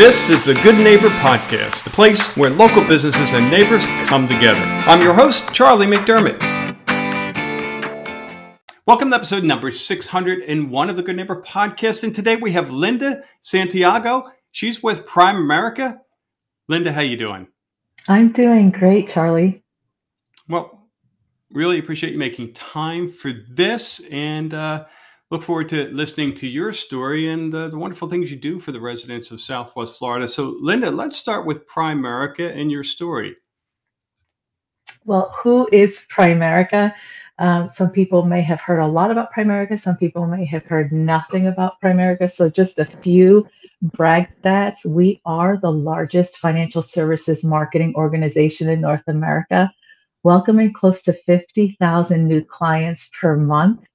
This is the Good Neighbor Podcast, the place where local businesses and neighbors come together. I'm your host, Charlie McDermott. Welcome to episode number 601 of the Good Neighbor Podcast. And today we have Linda Santiago. She's with Primerica. Linda, how you doing? I'm doing great, Charlie. Well, really appreciate you making time for this. And uh, look forward to listening to your story and uh, the wonderful things you do for the residents of Southwest Florida. So, Linda, let's start with Primerica and your story. Well, who is Primerica? Um, some people may have heard a lot about Primerica. Some people may have heard nothing about Primerica. So, just a few brag stats. We are the largest financial services marketing organization in North America, welcoming close to 50,000 new clients per month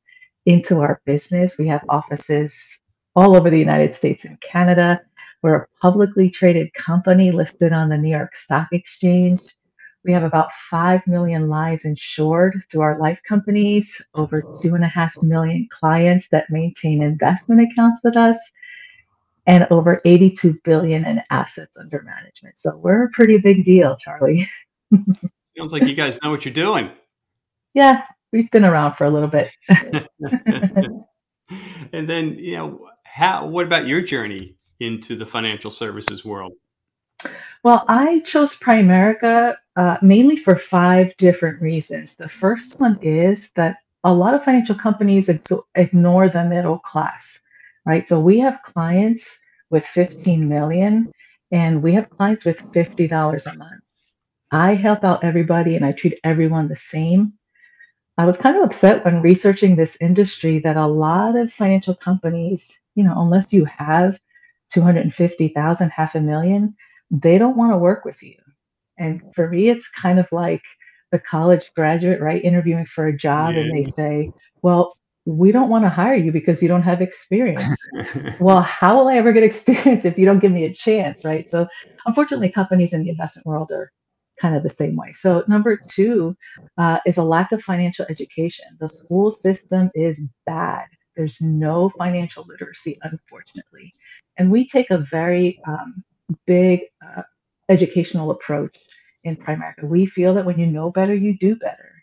into our business. We have offices all over the United States and Canada. We're a publicly traded company listed on the New York Stock Exchange. We have about 5 million lives insured through our life companies, over 2.5 million clients that maintain investment accounts with us, and over 82 billion in assets under management. So we're a pretty big deal, Charlie. Sounds like you guys know what you're doing. Yeah, we've been around for a little bit. and then, you know, how what about your journey into the financial services world? Well, I chose Primerica uh, mainly for five different reasons. The first one is that a lot of financial companies ex- ignore the middle class, right? So we have clients with 15 million and we have clients with $50 a month. I help out everybody and I treat everyone the same. I was kind of upset when researching this industry that a lot of financial companies, you know, unless you have 250,000, half a million, they don't want to work with you. And for me, it's kind of like the college graduate, right, interviewing for a job, yeah. and they say, well, we don't want to hire you because you don't have experience. well, how will I ever get experience if you don't give me a chance, right? So, unfortunately, companies in the investment world are kind of the same way. So, number two uh, is a lack of financial education. The school system is bad. There's no financial literacy, unfortunately. And we take a very um, big uh, educational approach in Primerica. We feel that when you know better, you do better.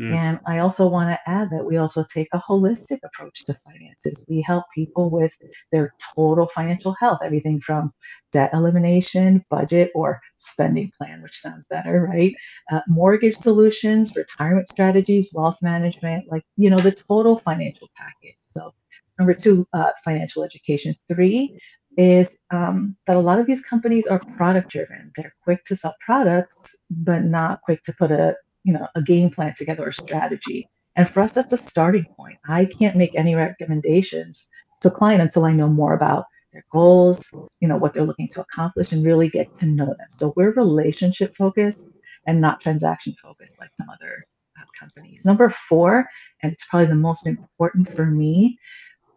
Mm. And I also want to add that we also take a holistic approach to finances. We help people with their total financial health, everything from debt elimination, budget, or spending plan, which sounds better, right? Uh, mortgage solutions, retirement strategies, wealth management, like, you know, the total financial package. So, number two, uh, financial education. Three, is um, that a lot of these companies are product driven. They're quick to sell products, but not quick to put a you know a game plan together or strategy. And for us that's a starting point. I can't make any recommendations to a client until i know more about their goals you know what they're looking to accomplish and really get to know them. So we're relationship focused and not transaction focused like some other uh, companies. Number four and it's probably the most important for me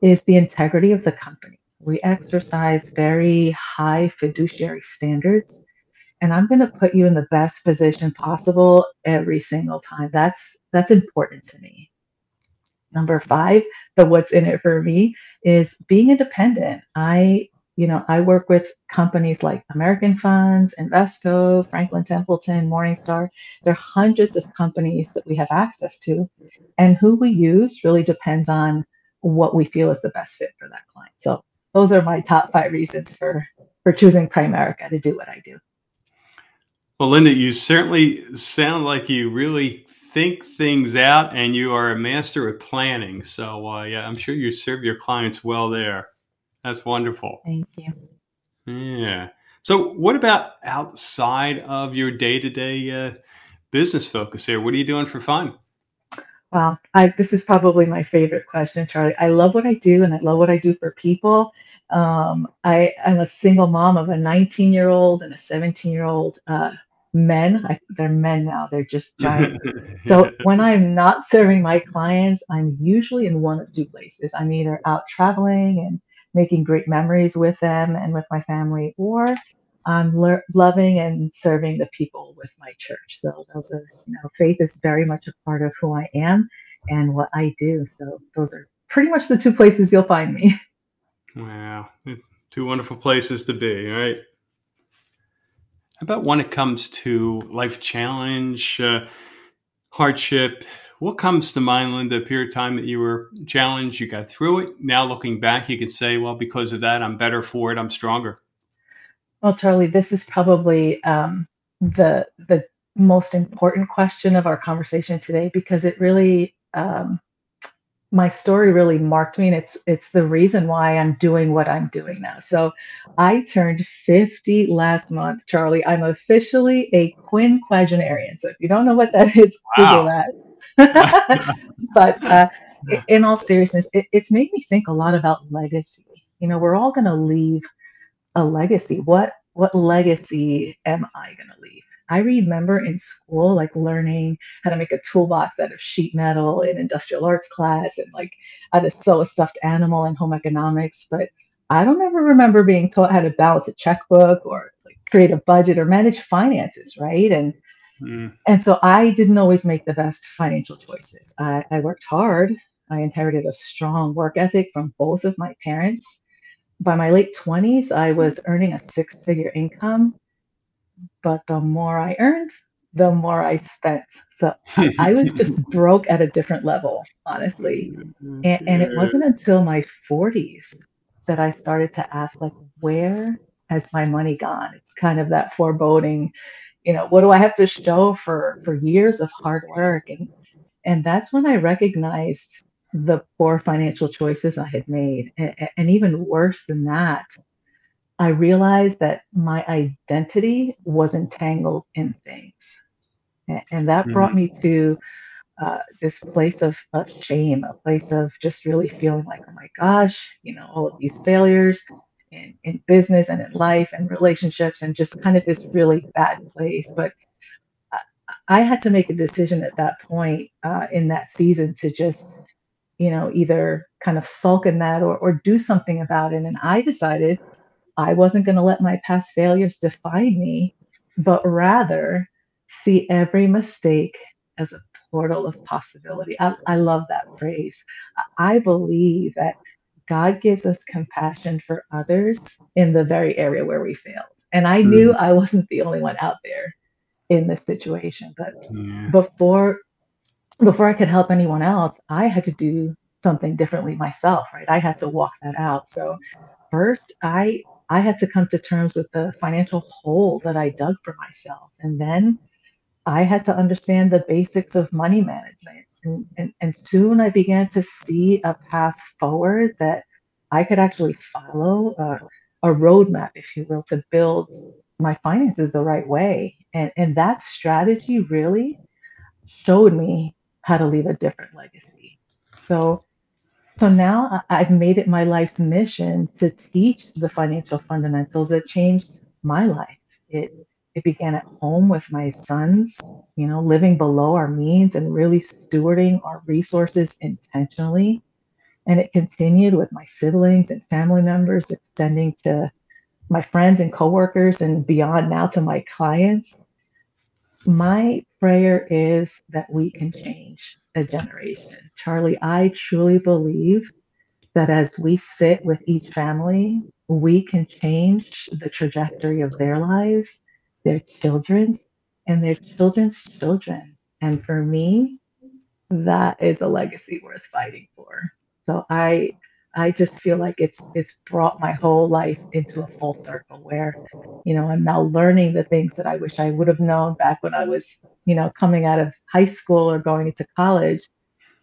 is the integrity of the company. We exercise very high fiduciary standards and I'm going to put you in the best position possible every single time. That's that's important to me. Number 5, the what's in it for me is being independent. I you know, I work with companies like American Funds, Invesco, Franklin Templeton, Morningstar. There are hundreds of companies that we have access to, and who we use really depends on what we feel is the best fit for that client. So those are my top five reasons for for choosing Primerica to do what I do. Well, Linda, you certainly sound like you really think things out and you are a master at planning. So, uh, yeah, I'm sure you serve your clients well there. That's wonderful. Thank you. Yeah. So, what about outside of your day to day business focus here? What are you doing for fun? Well, I, this is probably my favorite question, Charlie. I love what I do and I love what I do for people. Um, I, am a single mom of a 19 year old and a 17 year old uh, men. I, they're men now. They're just giants. so when I'm not serving my clients, I'm usually in one of two places. I'm either out traveling and making great memories with them and with my family, or I'm le- loving and serving the people with my church. So those are, you know, faith is very much a part of who I am and what I do. So those are pretty much the two places you'll find me. Wow Two wonderful places to be, right? How about when it comes to life challenge, uh, hardship? What comes to mind, Linda? A period of time that you were challenged, you got through it. Now looking back, you could say, well, because of that, I'm better for it. I'm stronger. Well, Charlie, this is probably um, the the most important question of our conversation today because it really um, my story really marked me and it's it's the reason why I'm doing what I'm doing now. So I turned 50 last month, Charlie. I'm officially a quinquagenarian. So if you don't know what that is, wow. Google that. but uh, in all seriousness, it, it's made me think a lot about legacy. You know, we're all going to leave a legacy. What what legacy am I going to leave? I remember in school, like learning how to make a toolbox out of sheet metal in industrial arts class and like how to sew a stuffed animal in home economics. But I don't ever remember being taught how to balance a checkbook or like create a budget or manage finances, right? And mm. and so I didn't always make the best financial choices. I, I worked hard. I inherited a strong work ethic from both of my parents. By my late 20s, I was earning a six figure income but the more I earned, the more I spent. So I, was just broke at a different level, honestly. And, mm-hmm. and it wasn't until my 40s that I started to ask, like, where has my money gone? It's kind of that foreboding, you know, what do I have to show for for years of hard work? And and that's when I recognized the poor financial choices I had made. And, and even worse than that, I realized that my identity was entangled in things. And that brought mm. me to uh, this place of, of shame, a place of just really feeling like, oh my gosh, you know, all of these failures in, in business and in life and relationships, and just kind of this really bad place. But I had to make a decision at that point uh, in that season to just, you know, either kind of sulk in that or, or do something about it. And I decided I wasn't going to let my past failures define me, but rather see every mistake as a portal of possibility. I, I love that phrase. I believe that God gives us compassion for others in the very area where we failed. And I mm. knew I wasn't the only one out there in this situation. But yeah. before before I could help anyone else, I had to do something differently myself, right? I had to walk that out. So first I I had to come to terms with the financial hole that I dug for myself. And then I had to understand the basics of money management. And, and, and soon I began to see a path forward that I could actually follow, uh, a roadmap, if you will, to build my finances the right way. And, and that strategy really showed me how to leave a different legacy. So so now I've made it my life's mission to teach the financial fundamentals that changed my life. It it began at home with my sons, you know, living below our means and really stewarding our resources intentionally. And it continued with my siblings and family members, extending to my friends and coworkers and beyond now to my clients. My prayer is that we can change a generation. Charlie, I truly believe that as we sit with each family, we can change the trajectory of their lives, their children's, and their children's children. And for me, that is a legacy worth fighting for. So I I just feel like it's it's brought my whole life into a full circle where, you know, I'm now learning the things that I wish I would have known back when I was, you know, coming out of high school or going into college.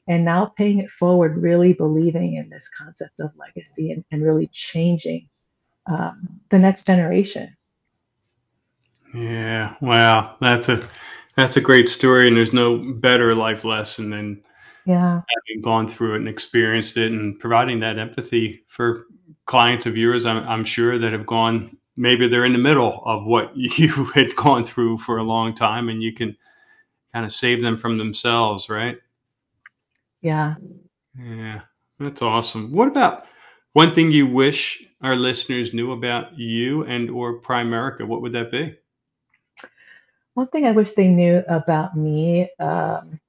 And now paying it forward, really believing in this concept of legacy and, and really changing um, the next generation. Yeah, wow, that's a that's a great story, and there's no better life lesson than yeah. Having gone through it and experienced it and providing that empathy for clients of yours I'm, I'm sure that have gone maybe they're in the middle of what you had gone through for a long time and you can kind of save them from themselves right? Yeah. Yeah that's awesome. What about one thing you wish our listeners knew about you and or primerica what would that be? One thing i wish they knew about me um,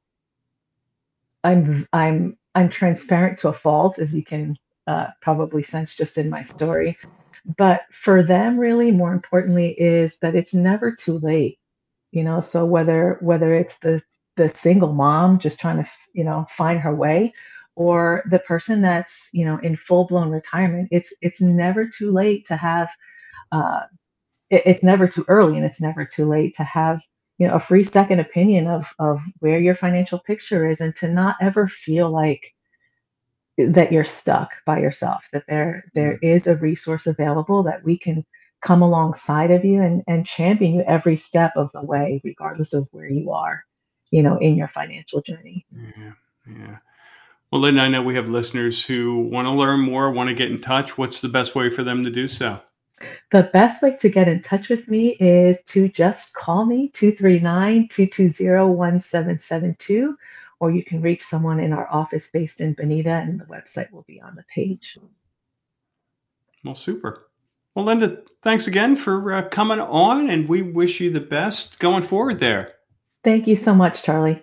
I'm I'm I'm transparent to a fault, as you can uh, probably sense just in my story. But for them, really, more importantly, is that it's never too late. You know, so whether whether it's the the single mom just trying to you know find her way, or the person that's you know in full blown retirement, it's it's never too late to have. Uh, it, it's never too early, and it's never too late to have you know a free second opinion of of where your financial picture is, and to not ever feel like that you're stuck by yourself that there there mm. a resource available that we can come alongside of you and, and champion you every step of the way regardless of where you are you know in your financial journey. Yeah yeah. Well Lynn, i know we have listeners who want to learn more want to get in touch. What's the best way for them to do so the best way to get in touch with me is to just call me 239 220 1772 or you can reach someone in our office based in Bonita, and the website will be on the page. Well, super. Well, Linda, thanks again for uh, coming on, and we wish you the best going forward there. Thank you so much, Charlie.